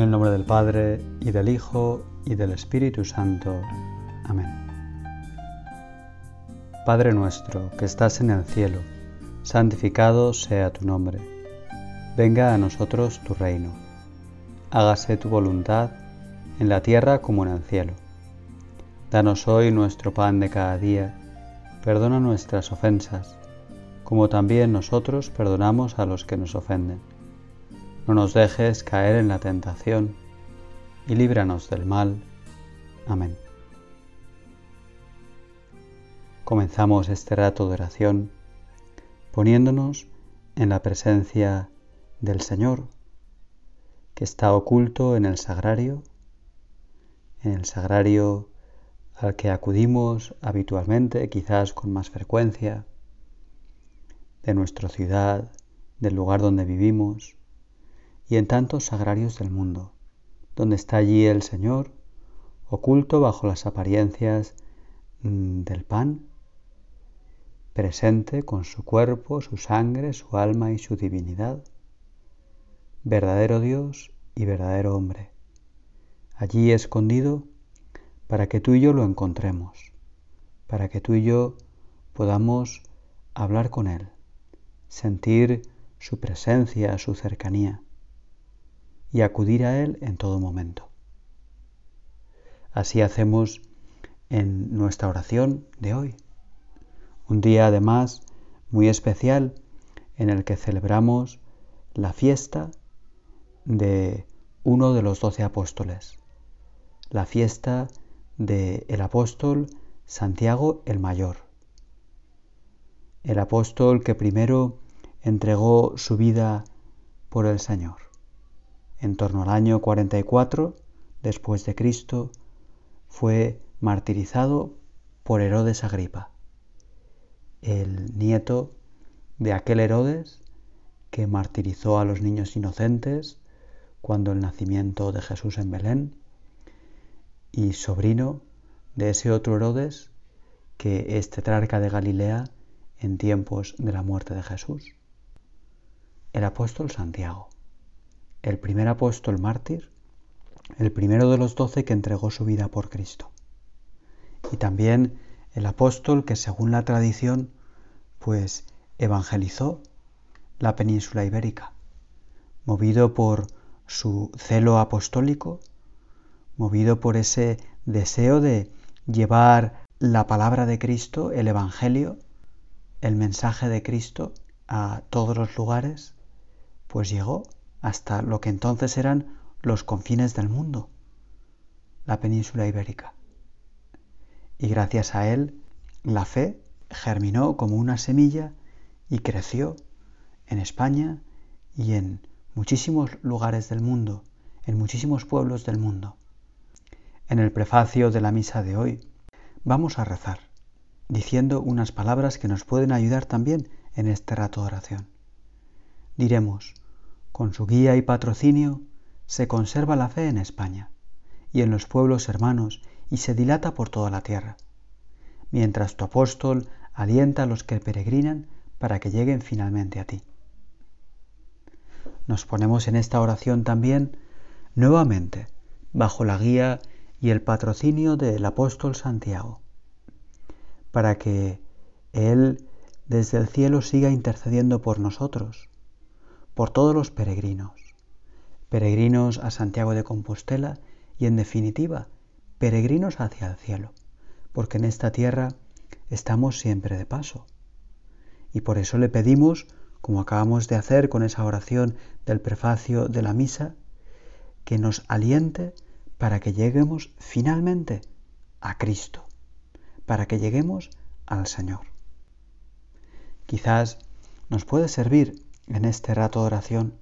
En el nombre del Padre, y del Hijo, y del Espíritu Santo. Amén. Padre nuestro, que estás en el cielo, santificado sea tu nombre. Venga a nosotros tu reino. Hágase tu voluntad, en la tierra como en el cielo. Danos hoy nuestro pan de cada día. Perdona nuestras ofensas, como también nosotros perdonamos a los que nos ofenden no nos dejes caer en la tentación y líbranos del mal. Amén. Comenzamos este rato de oración poniéndonos en la presencia del Señor, que está oculto en el sagrario, en el sagrario al que acudimos habitualmente, quizás con más frecuencia, de nuestra ciudad, del lugar donde vivimos, y en tantos sagrarios del mundo, donde está allí el Señor, oculto bajo las apariencias mm, del pan, presente con su cuerpo, su sangre, su alma y su divinidad, verdadero Dios y verdadero hombre, allí escondido para que tú y yo lo encontremos, para que tú y yo podamos hablar con Él, sentir su presencia, su cercanía y acudir a Él en todo momento. Así hacemos en nuestra oración de hoy. Un día además muy especial en el que celebramos la fiesta de uno de los doce apóstoles, la fiesta del el apóstol Santiago el Mayor, el apóstol que primero entregó su vida por el Señor en torno al año 44 después de Cristo, fue martirizado por Herodes Agripa, el nieto de aquel Herodes que martirizó a los niños inocentes cuando el nacimiento de Jesús en Belén, y sobrino de ese otro Herodes que es tetrarca de Galilea en tiempos de la muerte de Jesús, el apóstol Santiago el primer apóstol mártir, el primero de los doce que entregó su vida por Cristo. Y también el apóstol que según la tradición, pues evangelizó la península ibérica, movido por su celo apostólico, movido por ese deseo de llevar la palabra de Cristo, el Evangelio, el mensaje de Cristo a todos los lugares, pues llegó hasta lo que entonces eran los confines del mundo, la península ibérica. Y gracias a él, la fe germinó como una semilla y creció en España y en muchísimos lugares del mundo, en muchísimos pueblos del mundo. En el prefacio de la misa de hoy vamos a rezar, diciendo unas palabras que nos pueden ayudar también en este rato de oración. Diremos, con su guía y patrocinio se conserva la fe en España y en los pueblos hermanos y se dilata por toda la tierra, mientras tu apóstol alienta a los que peregrinan para que lleguen finalmente a ti. Nos ponemos en esta oración también nuevamente bajo la guía y el patrocinio del apóstol Santiago, para que Él desde el cielo siga intercediendo por nosotros por todos los peregrinos, peregrinos a Santiago de Compostela y en definitiva, peregrinos hacia el cielo, porque en esta tierra estamos siempre de paso. Y por eso le pedimos, como acabamos de hacer con esa oración del prefacio de la misa, que nos aliente para que lleguemos finalmente a Cristo, para que lleguemos al Señor. Quizás nos puede servir en este rato de oración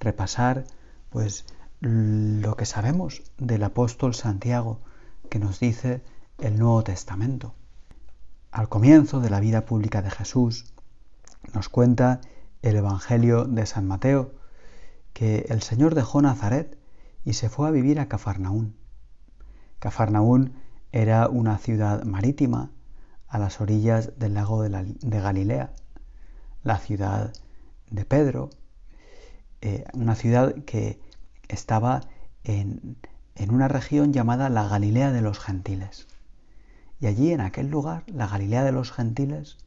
repasar pues lo que sabemos del apóstol Santiago que nos dice el Nuevo Testamento. Al comienzo de la vida pública de Jesús nos cuenta el Evangelio de San Mateo que el Señor dejó Nazaret y se fue a vivir a Cafarnaún. Cafarnaún era una ciudad marítima a las orillas del lago de, de Galilea, la ciudad de Pedro, eh, una ciudad que estaba en, en una región llamada la Galilea de los Gentiles. Y allí, en aquel lugar, la Galilea de los Gentiles,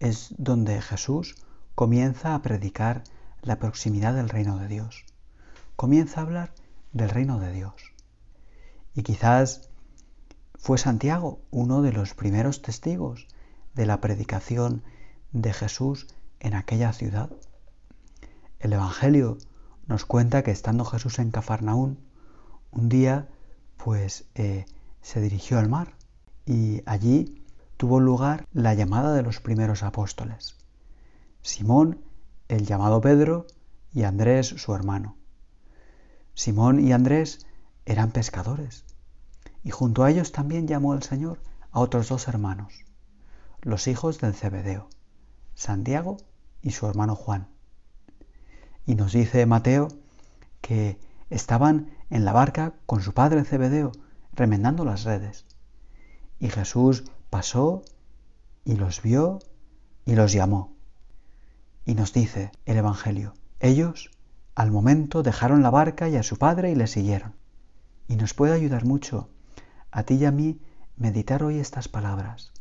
es donde Jesús comienza a predicar la proximidad del reino de Dios. Comienza a hablar del reino de Dios. Y quizás fue Santiago uno de los primeros testigos de la predicación de Jesús en aquella ciudad. El Evangelio nos cuenta que estando Jesús en Cafarnaún, un día pues eh, se dirigió al mar y allí tuvo lugar la llamada de los primeros apóstoles. Simón, el llamado Pedro, y Andrés, su hermano. Simón y Andrés eran pescadores y junto a ellos también llamó el Señor a otros dos hermanos, los hijos del Cebedeo, Santiago y su hermano Juan. Y nos dice Mateo que estaban en la barca con su padre Cebedeo, remendando las redes. Y Jesús pasó y los vio y los llamó. Y nos dice el Evangelio, ellos al momento dejaron la barca y a su padre y le siguieron. Y nos puede ayudar mucho a ti y a mí meditar hoy estas palabras.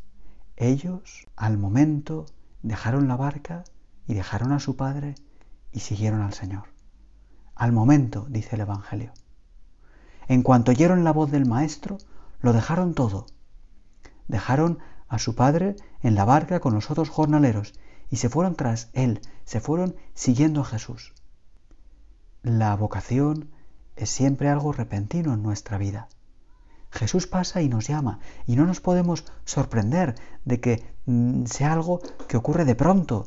Ellos al momento dejaron la barca y dejaron a su padre y siguieron al Señor. Al momento, dice el Evangelio. En cuanto oyeron la voz del Maestro, lo dejaron todo. Dejaron a su padre en la barca con los otros jornaleros y se fueron tras él, se fueron siguiendo a Jesús. La vocación es siempre algo repentino en nuestra vida. Jesús pasa y nos llama y no nos podemos sorprender de que mm, sea algo que ocurre de pronto,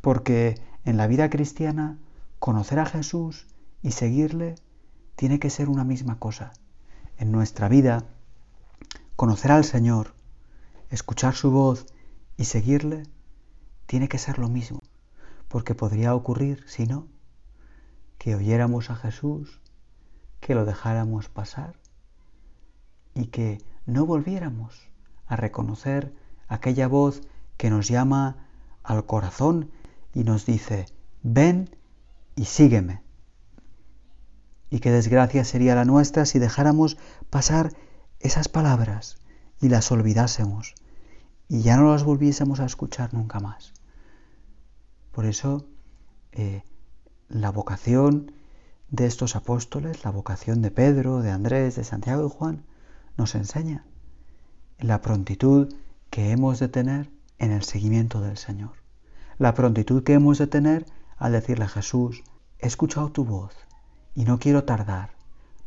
porque en la vida cristiana conocer a Jesús y seguirle tiene que ser una misma cosa. En nuestra vida, conocer al Señor, escuchar su voz y seguirle tiene que ser lo mismo, porque podría ocurrir, si no, que oyéramos a Jesús, que lo dejáramos pasar y que no volviéramos a reconocer aquella voz que nos llama al corazón y nos dice, ven y sígueme. Y qué desgracia sería la nuestra si dejáramos pasar esas palabras y las olvidásemos y ya no las volviésemos a escuchar nunca más. Por eso, eh, la vocación de estos apóstoles, la vocación de Pedro, de Andrés, de Santiago y Juan, nos enseña la prontitud que hemos de tener en el seguimiento del Señor. La prontitud que hemos de tener al decirle a Jesús, he escuchado tu voz y no quiero tardar,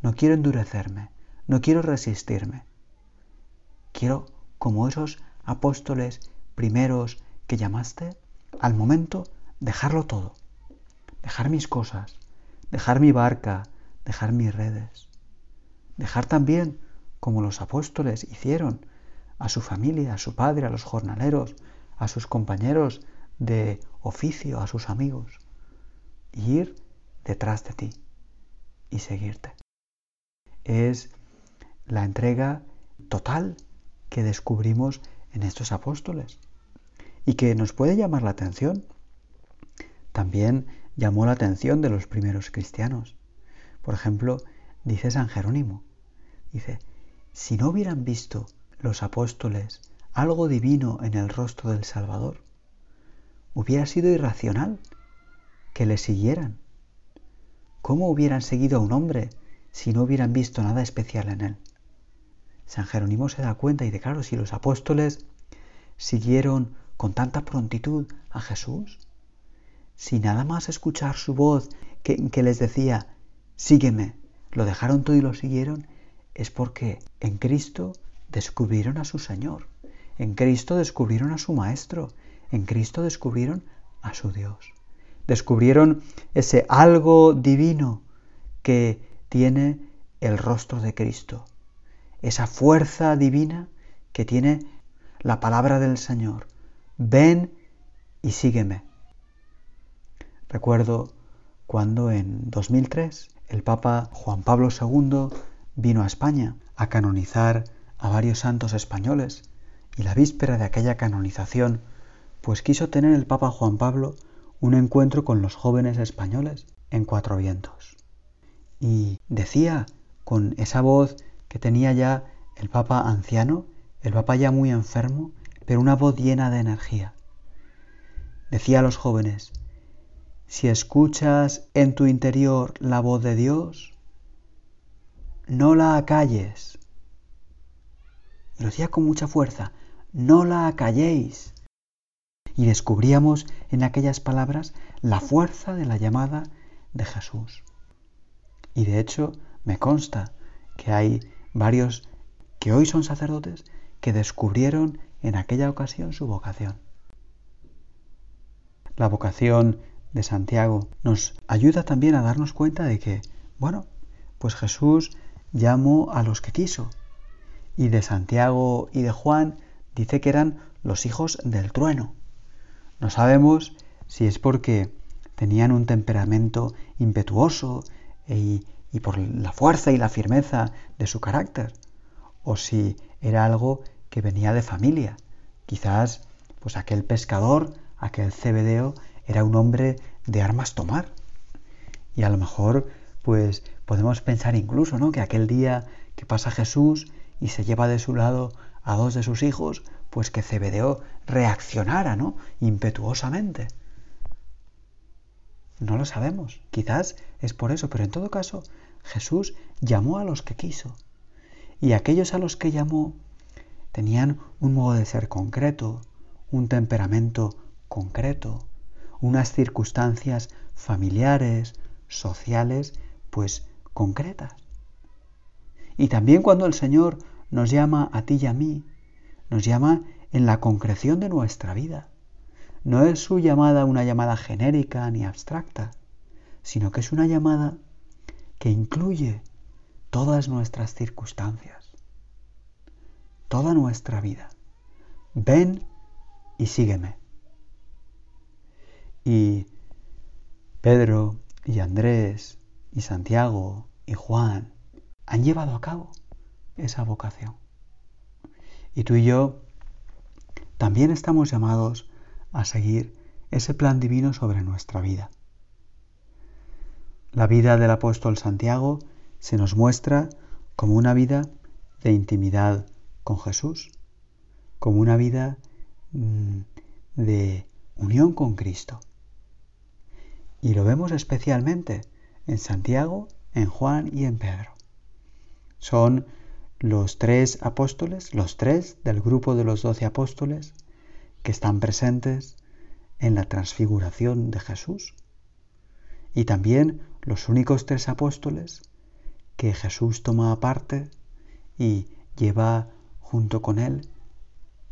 no quiero endurecerme, no quiero resistirme. Quiero, como esos apóstoles primeros que llamaste, al momento dejarlo todo, dejar mis cosas, dejar mi barca, dejar mis redes, dejar también como los apóstoles hicieron a su familia, a su padre, a los jornaleros, a sus compañeros de oficio, a sus amigos, y ir detrás de ti y seguirte. Es la entrega total que descubrimos en estos apóstoles y que nos puede llamar la atención. También llamó la atención de los primeros cristianos. Por ejemplo, dice San Jerónimo, dice, si no hubieran visto los apóstoles algo divino en el rostro del Salvador, hubiera sido irracional que le siguieran. ¿Cómo hubieran seguido a un hombre si no hubieran visto nada especial en él? San Jerónimo se da cuenta y de claro, si los apóstoles siguieron con tanta prontitud a Jesús, si nada más escuchar su voz que, que les decía, sígueme, lo dejaron todo y lo siguieron, es porque en Cristo descubrieron a su Señor, en Cristo descubrieron a su Maestro, en Cristo descubrieron a su Dios. Descubrieron ese algo divino que tiene el rostro de Cristo, esa fuerza divina que tiene la palabra del Señor. Ven y sígueme. Recuerdo cuando en 2003 el Papa Juan Pablo II vino a España a canonizar a varios santos españoles y la víspera de aquella canonización, pues quiso tener el Papa Juan Pablo un encuentro con los jóvenes españoles en Cuatro Vientos. Y decía con esa voz que tenía ya el Papa anciano, el Papa ya muy enfermo, pero una voz llena de energía. Decía a los jóvenes, si escuchas en tu interior la voz de Dios, no la acalles. Y lo decía con mucha fuerza, no la acalléis. Y descubríamos en aquellas palabras la fuerza de la llamada de Jesús. Y de hecho me consta que hay varios que hoy son sacerdotes que descubrieron en aquella ocasión su vocación. La vocación de Santiago nos ayuda también a darnos cuenta de que, bueno, pues Jesús llamó a los que quiso. Y de Santiago y de Juan dice que eran los hijos del trueno. No sabemos si es porque tenían un temperamento impetuoso y, y por la fuerza y la firmeza de su carácter, o si era algo que venía de familia. Quizás pues aquel pescador, aquel cebedeo, era un hombre de armas tomar. Y a lo mejor pues podemos pensar incluso, ¿no? Que aquel día que pasa Jesús y se lleva de su lado a dos de sus hijos, pues que Cebedeo reaccionara, ¿no? Impetuosamente. No lo sabemos, quizás es por eso, pero en todo caso Jesús llamó a los que quiso. Y aquellos a los que llamó tenían un modo de ser concreto, un temperamento concreto, unas circunstancias familiares, sociales, pues concretas. Y también cuando el Señor nos llama a ti y a mí, nos llama en la concreción de nuestra vida. No es su llamada una llamada genérica ni abstracta, sino que es una llamada que incluye todas nuestras circunstancias, toda nuestra vida. Ven y sígueme. Y Pedro y Andrés y Santiago y Juan han llevado a cabo esa vocación. Y tú y yo también estamos llamados a seguir ese plan divino sobre nuestra vida. La vida del apóstol Santiago se nos muestra como una vida de intimidad con Jesús, como una vida mm, de unión con Cristo. Y lo vemos especialmente en Santiago, en Juan y en Pedro. Son los tres apóstoles, los tres del grupo de los doce apóstoles que están presentes en la transfiguración de Jesús. Y también los únicos tres apóstoles que Jesús toma aparte y lleva junto con él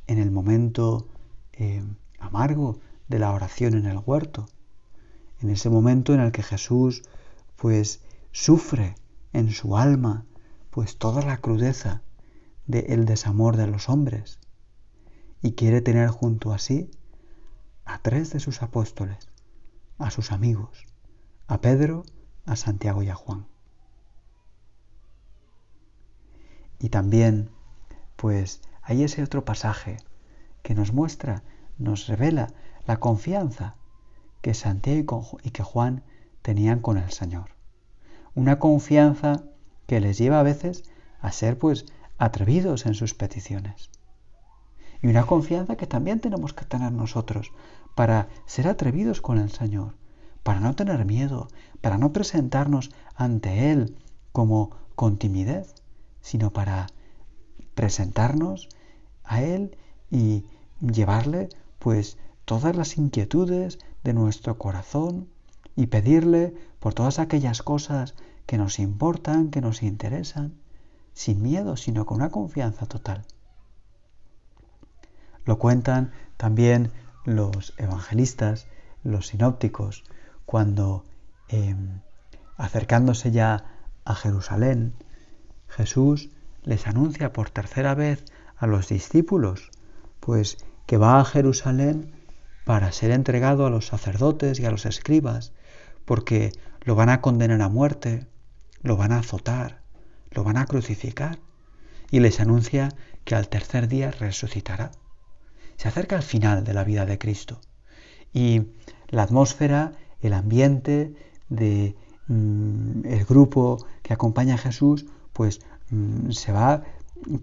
en el momento eh, amargo de la oración en el huerto, en ese momento en el que Jesús pues sufre en su alma pues toda la crudeza del desamor de los hombres y quiere tener junto a sí a tres de sus apóstoles, a sus amigos, a Pedro, a Santiago y a Juan. Y también, pues, hay ese otro pasaje que nos muestra, nos revela la confianza que Santiago y que Juan tenían con el Señor. Una confianza que les lleva a veces a ser, pues, atrevidos en sus peticiones. Y una confianza que también tenemos que tener nosotros para ser atrevidos con el Señor, para no tener miedo, para no presentarnos ante Él como con timidez, sino para presentarnos a Él y llevarle pues todas las inquietudes de nuestro corazón y pedirle por todas aquellas cosas que nos importan, que nos interesan, sin miedo, sino con una confianza total. Lo cuentan también los evangelistas, los sinópticos, cuando em, acercándose ya a Jerusalén, Jesús les anuncia por tercera vez a los discípulos, pues que va a Jerusalén para ser entregado a los sacerdotes y a los escribas, porque lo van a condenar a muerte, lo van a azotar, lo van a crucificar, y les anuncia que al tercer día resucitará. Se acerca al final de la vida de Cristo, y la atmósfera el ambiente de mm, el grupo que acompaña a Jesús, pues mm, se va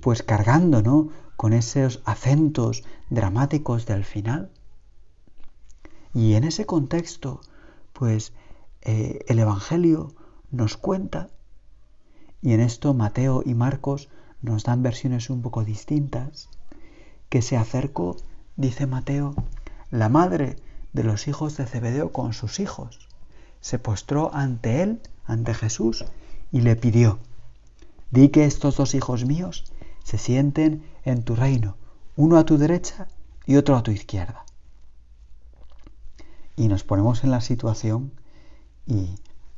pues cargando, ¿no? Con esos acentos dramáticos del final. Y en ese contexto, pues eh, el Evangelio nos cuenta, y en esto Mateo y Marcos nos dan versiones un poco distintas, que se acercó, dice Mateo, la madre de los hijos de Zebedeo con sus hijos. Se postró ante él, ante Jesús, y le pidió, di que estos dos hijos míos se sienten en tu reino, uno a tu derecha y otro a tu izquierda. Y nos ponemos en la situación y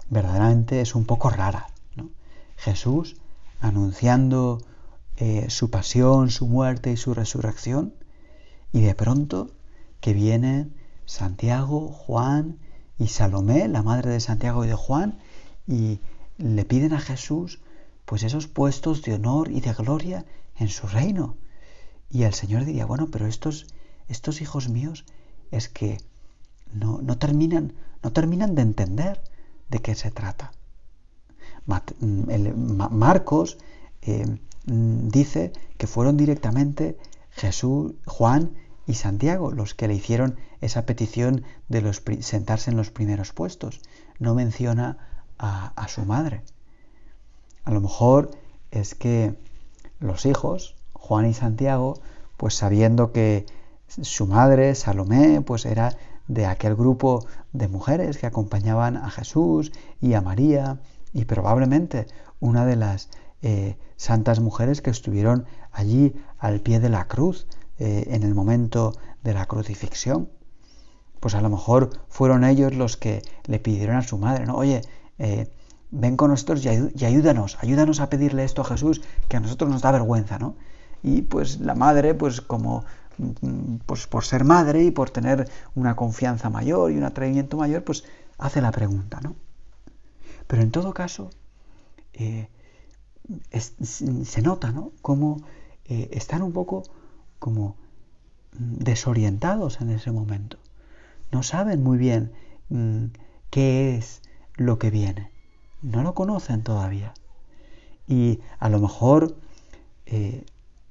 verdaderamente es un poco rara. Jesús anunciando eh, su pasión, su muerte y su resurrección, y de pronto que vienen Santiago, Juan y Salomé, la madre de Santiago y de Juan, y le piden a Jesús pues esos puestos de honor y de gloria en su reino. Y el Señor diría, bueno, pero estos, estos hijos míos es que no, no, terminan, no terminan de entender de qué se trata. Marcos eh, Mm, dice que fueron directamente Jesús, Juan y Santiago los que le hicieron esa petición de sentarse en los primeros puestos. No menciona a, su madre. A lo mejor es que los hijos, Juan y Santiago, pues sabiendo que su madre, Salomé, pues era de aquel grupo de mujeres que acompañaban a Jesús y a María, y probablemente una de las eh, santas mujeres que estuvieron allí al pie de la cruz eh, en el momento de la crucifixión. Pues a lo mejor fueron ellos los que le pidieron a su madre, ¿no? Oye, eh, ven con nosotros y, ayúdanos, ayúdanos a pedirle esto a Jesús, que a nosotros nos da vergüenza, ¿no? Y pues la madre, pues como pues por ser madre y por tener una confianza mayor y un atrevimiento mayor, pues hace la pregunta, ¿no? Pero en todo caso, se nota, ¿no? Como eh, están un poco como desorientados en ese momento. No saben muy bien mm, qué es lo que viene. No lo conocen todavía. Y a lo mejor eh,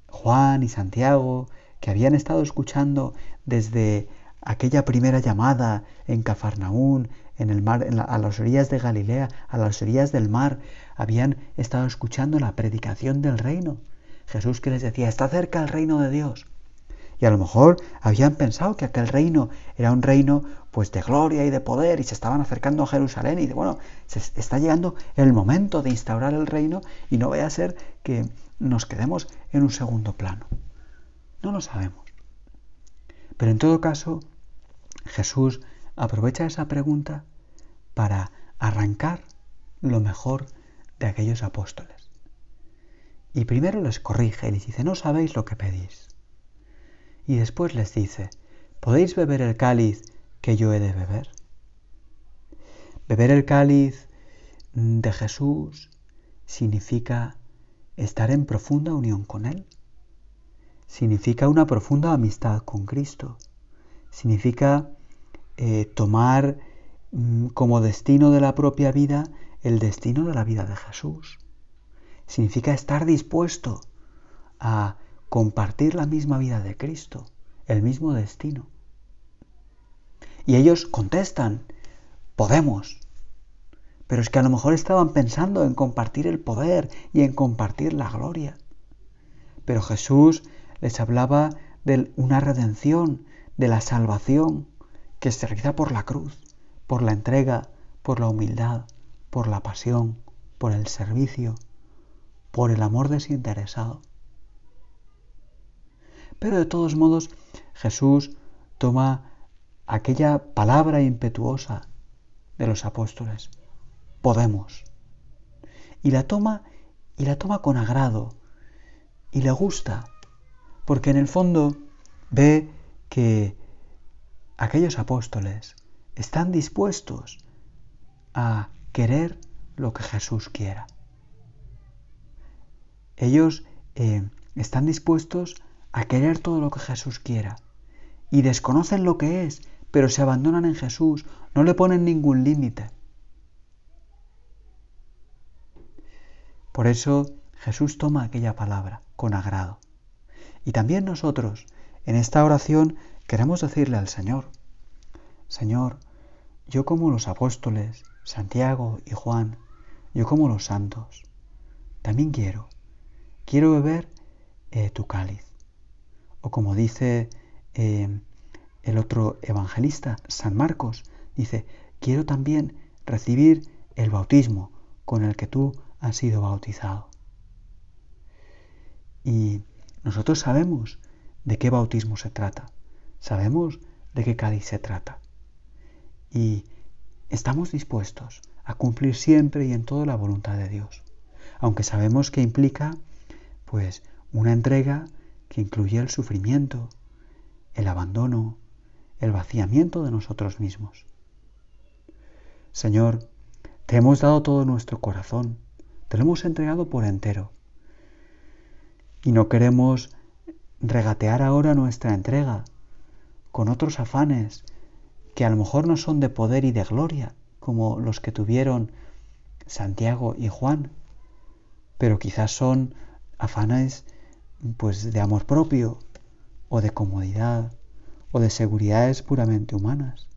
Juan y Santiago, que habían estado escuchando desde aquella primera llamada en Cafarnaún, en el mar, a las orillas de Galilea, a las orillas del mar, habían estado escuchando la predicación del reino. Jesús que les decía, está cerca el reino de Dios. Y a lo mejor habían pensado que aquel reino era un reino pues de gloria y de poder y se estaban acercando a Jerusalén y de bueno, se está llegando el momento de instaurar el reino y no vaya a ser que nos quedemos en un segundo plano. No lo sabemos. Pero en todo caso, Jesús aprovecha esa pregunta para arrancar lo mejor de aquellos apóstoles. Y primero les corrige y les dice, no sabéis lo que pedís. Y después les dice, ¿podéis beber el cáliz que yo he de beber? Beber el cáliz de Jesús significa estar en profunda unión con Él. Significa una profunda amistad con Cristo. Significa eh, tomar mm, como destino de la propia vida el destino de la vida de Jesús. Significa estar dispuesto a compartir la misma vida de Cristo, el mismo destino. Y ellos contestan, podemos. Pero es que a lo mejor estaban pensando en compartir el poder y en compartir la gloria. Pero Jesús les hablaba de una redención, de la salvación, que se realiza por la cruz, por la entrega, por la humildad, por la pasión, por el servicio, por el amor desinteresado. Pero de todos modos, Jesús toma aquella palabra impetuosa de los apóstoles, podemos, y la toma y la toma con agrado y le gusta, porque en el fondo ve que aquellos apóstoles están dispuestos a querer lo que Jesús quiera. Ellos eh, están dispuestos a querer todo lo que Jesús quiera y desconocen lo que es, pero se abandonan en Jesús, no le ponen ningún límite. Por eso Jesús toma aquella palabra con agrado. Y también nosotros, en esta oración, queremos decirle al Señor, Señor, yo como los apóstoles, Santiago y Juan, yo como los santos, también quiero, quiero beber eh, tu cáliz. O como dice eh, el otro evangelista, San Marcos, dice, quiero también recibir el bautismo con el que tú has sido bautizado. Y nosotros sabemos de qué bautismo se trata, sabemos de qué cáliz se trata. Y estamos dispuestos a cumplir siempre y en todo la voluntad de Dios, aunque sabemos que implica pues una entrega que incluye el sufrimiento, el abandono, el vaciamiento de nosotros mismos. Señor, te hemos dado todo nuestro corazón, te lo hemos entregado por entero. Y no queremos regatear ahora nuestra entrega con otros afanes que a lo mejor no son de poder y de gloria, como los que tuvieron Santiago y Juan, pero quizás son afanes pues de amor propio o de comodidad o de seguridades puramente humanas.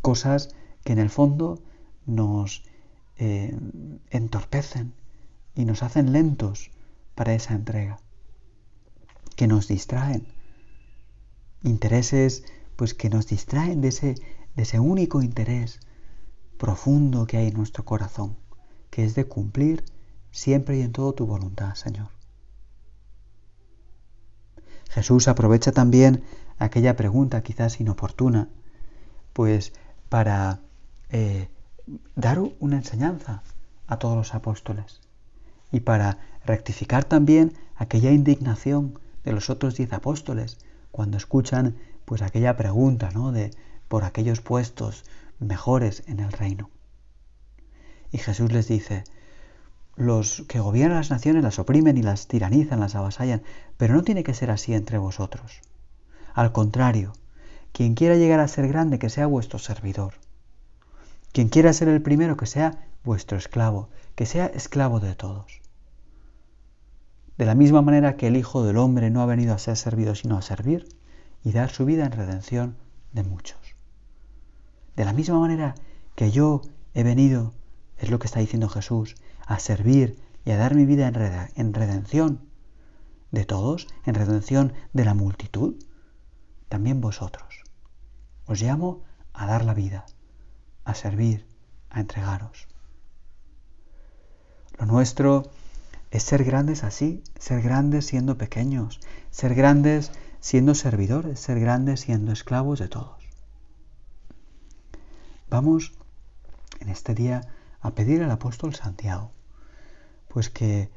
Cosas que en el fondo nos eh, entorpecen y nos hacen lentos para esa entrega, que nos distraen. Intereses pues que nos distraen de ese, de ese único interés profundo que hay en nuestro corazón, que es de cumplir siempre y en todo tu voluntad, Señor. Jesús aprovecha también aquella pregunta quizás inoportuna, pues para eh, dar una enseñanza a todos los apóstoles y para rectificar también aquella indignación de los otros diez apóstoles cuando escuchan pues aquella pregunta ¿no? de por aquellos puestos mejores en el reino. Y Jesús les dice, los que gobiernan las naciones las oprimen y las tiranizan, las avasallan, pero no tiene que ser así entre vosotros. Al contrario, quien quiera llegar a ser grande, que sea vuestro servidor. Quien quiera ser el primero, que sea vuestro esclavo, que sea esclavo de todos. De la misma manera que el Hijo del Hombre no ha venido a ser servido, sino a servir y dar su vida en redención de muchos. De la misma manera que yo he venido, es lo que está diciendo Jesús, a servir y a dar mi vida en redención de todos, en redención de la multitud, también vosotros. Os llamo a dar la vida, a servir, a entregaros. Lo nuestro es ser grandes así, ser grandes siendo pequeños, ser grandes siendo servidores, ser grandes siendo esclavos de todos. Vamos en este día a pedir al apóstol Santiago pues que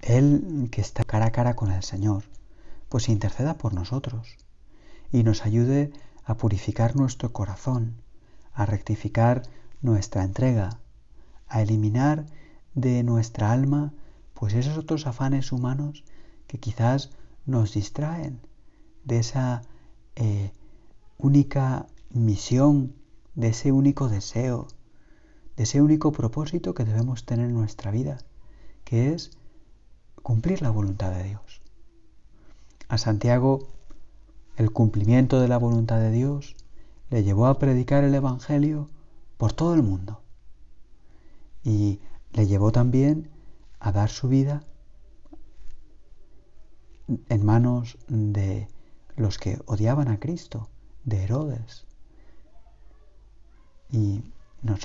Él que está cara a cara con el Señor, pues interceda por nosotros y nos ayude a purificar nuestro corazón, a rectificar nuestra entrega, a eliminar de nuestra alma pues esos otros afanes humanos que quizás nos distraen de esa eh, única misión, de ese único deseo, de ese único propósito que debemos tener en nuestra vida, que es cumplir la voluntad de Dios. A Santiago el cumplimiento de la voluntad de Dios le llevó a predicar el Evangelio por todo el mundo y le llevó también a dar su vida en manos de los que odiaban a Cristo, de Herodes. Y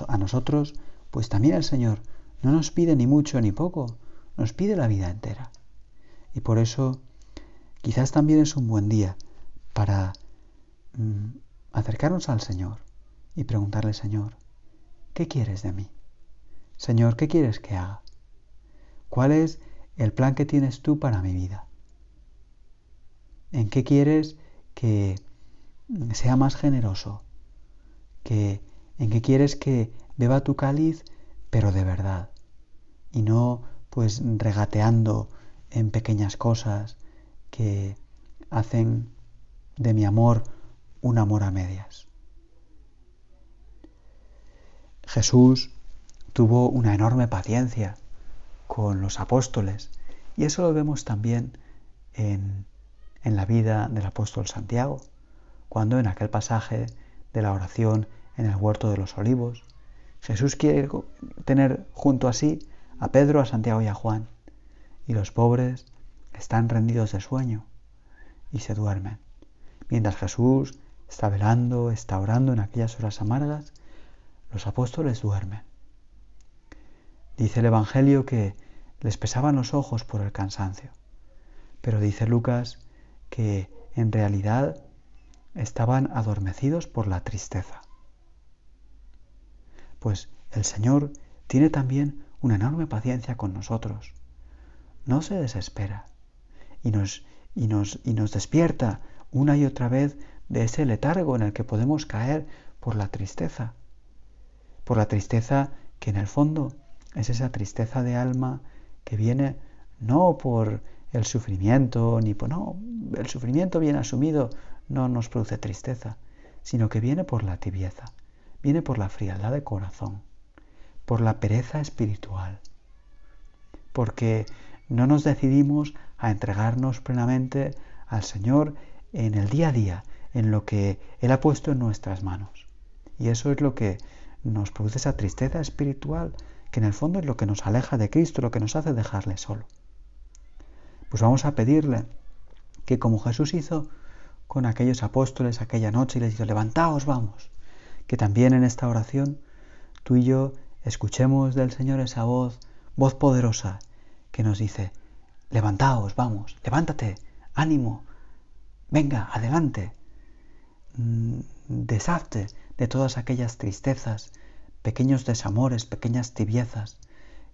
a nosotros, pues también el Señor no nos pide ni mucho ni poco, nos pide la vida entera. Y por eso quizás también es un buen día para mm, acercarnos al Señor y preguntarle, Señor, ¿qué quieres de mí? Señor, ¿qué quieres que haga? ¿Cuál es el plan que tienes tú para mi vida? ¿En qué quieres que sea más generoso? ¿Que, ¿En qué quieres que beba tu cáliz, pero de verdad? y no pues regateando en pequeñas cosas que hacen de mi amor un amor a medias. Jesús tuvo una enorme paciencia con los apóstoles. Y eso lo vemos también en, en la vida del apóstol Santiago, cuando en aquel pasaje de la oración en el huerto de los olivos, Jesús quiere tener junto a sí a Pedro, a Santiago y a Juan, y los pobres están rendidos de sueño y se duermen. Mientras Jesús está velando, está orando en aquellas horas amargas, los apóstoles duermen. Dice el Evangelio que les pesaban los ojos por el cansancio, pero dice Lucas que en realidad estaban adormecidos por la tristeza. Pues el Señor tiene también una enorme paciencia con nosotros. No se desespera y nos, y nos, y nos despierta una y otra vez de ese letargo en el que podemos caer por la tristeza. Por la tristeza que en el fondo es esa tristeza de alma que viene no por el sufrimiento, ni por... No, el sufrimiento bien asumido no nos produce tristeza, sino que viene por la tibieza, viene por la frialdad de corazón, por la pereza espiritual, porque no nos decidimos a entregarnos plenamente al Señor en el día a día, en lo que Él ha puesto en nuestras manos. Y eso es lo que nos produce esa tristeza espiritual, que en el fondo es lo que nos aleja de Cristo, lo que nos hace dejarle solo. Pues vamos a pedirle que como Jesús hizo con aquellos apóstoles aquella noche y les dijo, levantaos, vamos, que también en esta oración tú y yo escuchemos del Señor esa voz, voz poderosa, que nos dice, levantaos, vamos, levántate, ánimo, venga, adelante, mm, deshazte de todas aquellas tristezas, pequeños desamores, pequeñas tibiezas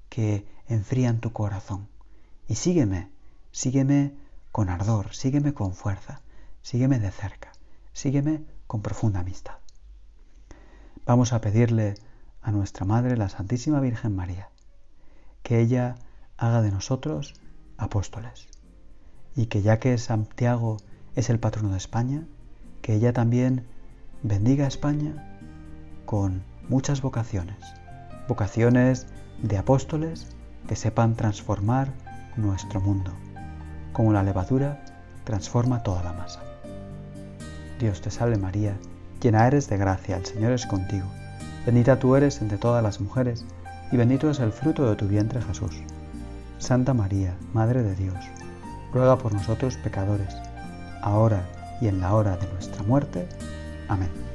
que enfrían tu corazón. Y sígueme, sígueme con ardor, sígueme con fuerza, sígueme de cerca, sígueme con profunda amistad. Vamos a pedirle a nuestra Madre, la Santísima Virgen María, que ella haga de nosotros apóstoles y que ya que Santiago es el patrono de España, que ella también bendiga a España con muchas vocaciones, vocaciones de apóstoles que sepan transformar nuestro mundo, como la levadura transforma toda la masa. Dios te salve María, llena eres de gracia, el Señor es contigo, bendita tú eres entre todas las mujeres, y bendito es el fruto de tu vientre Jesús. Santa María, Madre de Dios, ruega por nosotros pecadores, ahora y en la hora de nuestra muerte. Amén.